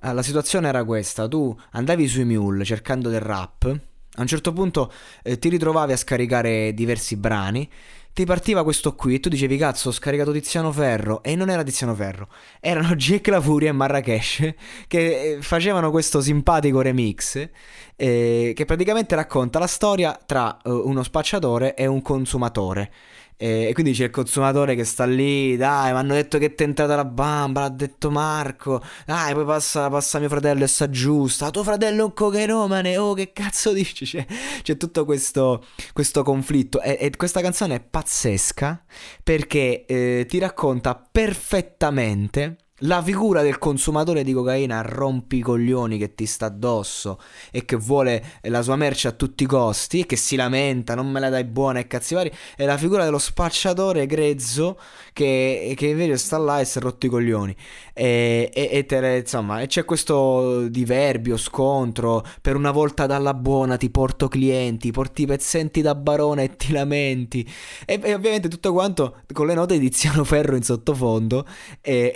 Ah, La situazione era questa, tu andavi sui mule cercando del rap, a un certo punto eh, ti ritrovavi a scaricare diversi brani, ti partiva questo qui e tu dicevi cazzo ho scaricato Tiziano Ferro. E non era Tiziano Ferro, erano Jake La Furia e Marrakesh che eh, facevano questo simpatico remix eh, che praticamente racconta la storia tra eh, uno spacciatore e un consumatore. Eh, E quindi c'è il consumatore che sta lì, dai, mi hanno detto che è tentata la bamba, l'ha detto Marco, dai, poi passa, passa mio fratello e s'aggiusta, tuo fratello è un cocainomane, oh che cazzo dici? C'è, c'è tutto questo, questo conflitto e, e questa canzone è pazzesca perché eh, ti racconta perfettamente la figura del consumatore di cocaina rompicoglioni che ti sta addosso e che vuole la sua merce a tutti i costi e che si lamenta, non me la dai buona e cazzi vari, è la figura dello spacciatore grezzo che, che invece sta là e si è rotto i coglioni. E, e- e te insomma, c'è questo diverbio, scontro, per una volta dalla buona ti porto clienti, porti i pezzenti da barone e ti lamenti. E, e ovviamente tutto quanto con le note di Tiziano Ferro in sottofondo. E,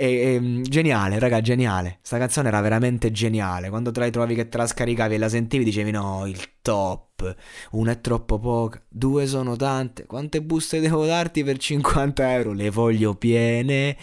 e- e, mm, geniale, raga, geniale. Sta canzone era veramente geniale. Quando te la trovavi che te la scaricavi e la sentivi, dicevi: No, il top. Una è troppo poca, due sono tante. Quante buste devo darti per 50 euro? Le voglio piene.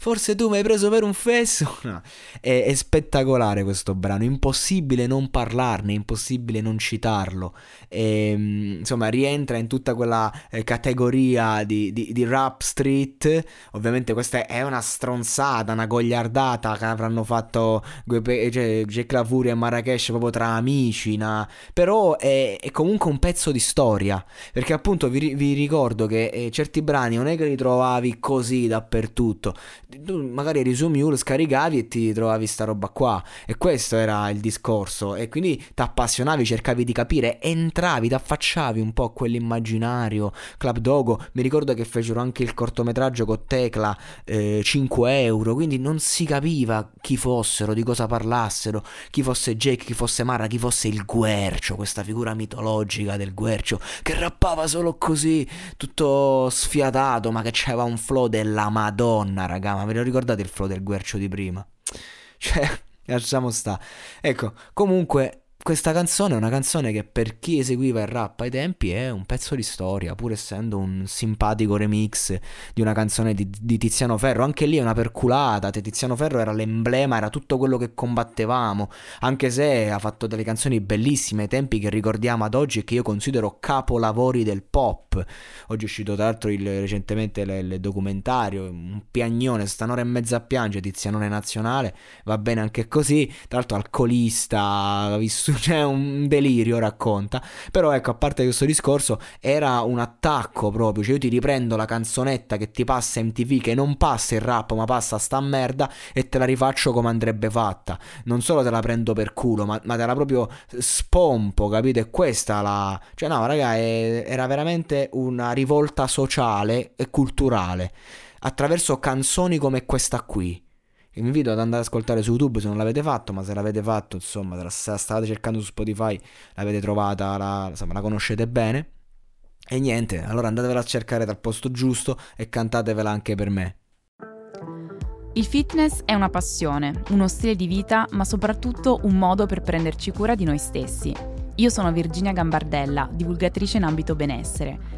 Forse tu mi hai preso per un fesso? No. È, è spettacolare questo brano, impossibile non parlarne, impossibile non citarlo. E, mm, insomma, rientra in tutta quella eh, categoria di, di- di rap street. Ovviamente questa è una stronzata, una gogliardata che avranno fatto cioè, Jack La Furia e Marrakesh proprio tra amici. na- Però è, è comunque un pezzo di storia. Perché appunto vi, vi ricordo che eh, certi brani non è che li trovavi così dappertutto. Tu magari eri su Mule, scaricavi e ti trovavi sta roba qua. E questo era il discorso. E quindi ti appassionavi, cercavi di capire, entravi, ti affacciavi un po' a quell'immaginario. Club Dogo, mi ricordo che fecero anche il cortometraggio con Tecla, eh, 5 euro. Quindi non si capiva chi fossero, di cosa parlassero, chi fosse Jake, chi fosse Mara, chi fosse il Guercio, questa figura mitologica del Guercio che rappava solo così, tutto sfiatato, ma che c'aveva un flow della Madonna, raga. Ma ve lo ricordate il flow del Guercio di prima? Cioè, lasciamo sta. Ecco, comunque. Questa canzone è una canzone che per chi eseguiva il rap ai tempi è un pezzo di storia, pur essendo un simpatico remix di una canzone di, di Tiziano Ferro. Anche lì è una perculata. Tiziano Ferro era l'emblema, era tutto quello che combattevamo. Anche se ha fatto delle canzoni bellissime ai tempi che ricordiamo ad oggi e che io considero capolavori del pop. Oggi è uscito tra l'altro il- recentemente il, documentario, un piagnone, sta un'ora e mezza a piangere, Tizianone nazionale, va bene anche così. Tra l'altro alcolista, ha vissuto, cioè un delirio racconta. Però ecco, a parte questo discorso, era un attacco proprio, cioè io ti riprendo la canzonetta che ti passa MTV, che non passa il rap, ma passa sta merda e te la rifaccio come andrebbe fatta. Non solo te la prendo per culo, ma, ma te la proprio spompo, capito? E questa la... Cioè no, raga, è- era veramente una rivolta sociale e culturale attraverso canzoni come questa qui. Vi invito ad andare ad ascoltare su YouTube se non l'avete fatto, ma se l'avete fatto, insomma, se la state cercando su Spotify, l'avete trovata, la, insomma, la conoscete bene. E niente, allora andatevela a cercare dal posto giusto e cantatevela anche per me. Il fitness è una passione, uno stile di vita, ma soprattutto un modo per prenderci cura di noi stessi. Io sono Virginia Gambardella, divulgatrice in ambito benessere.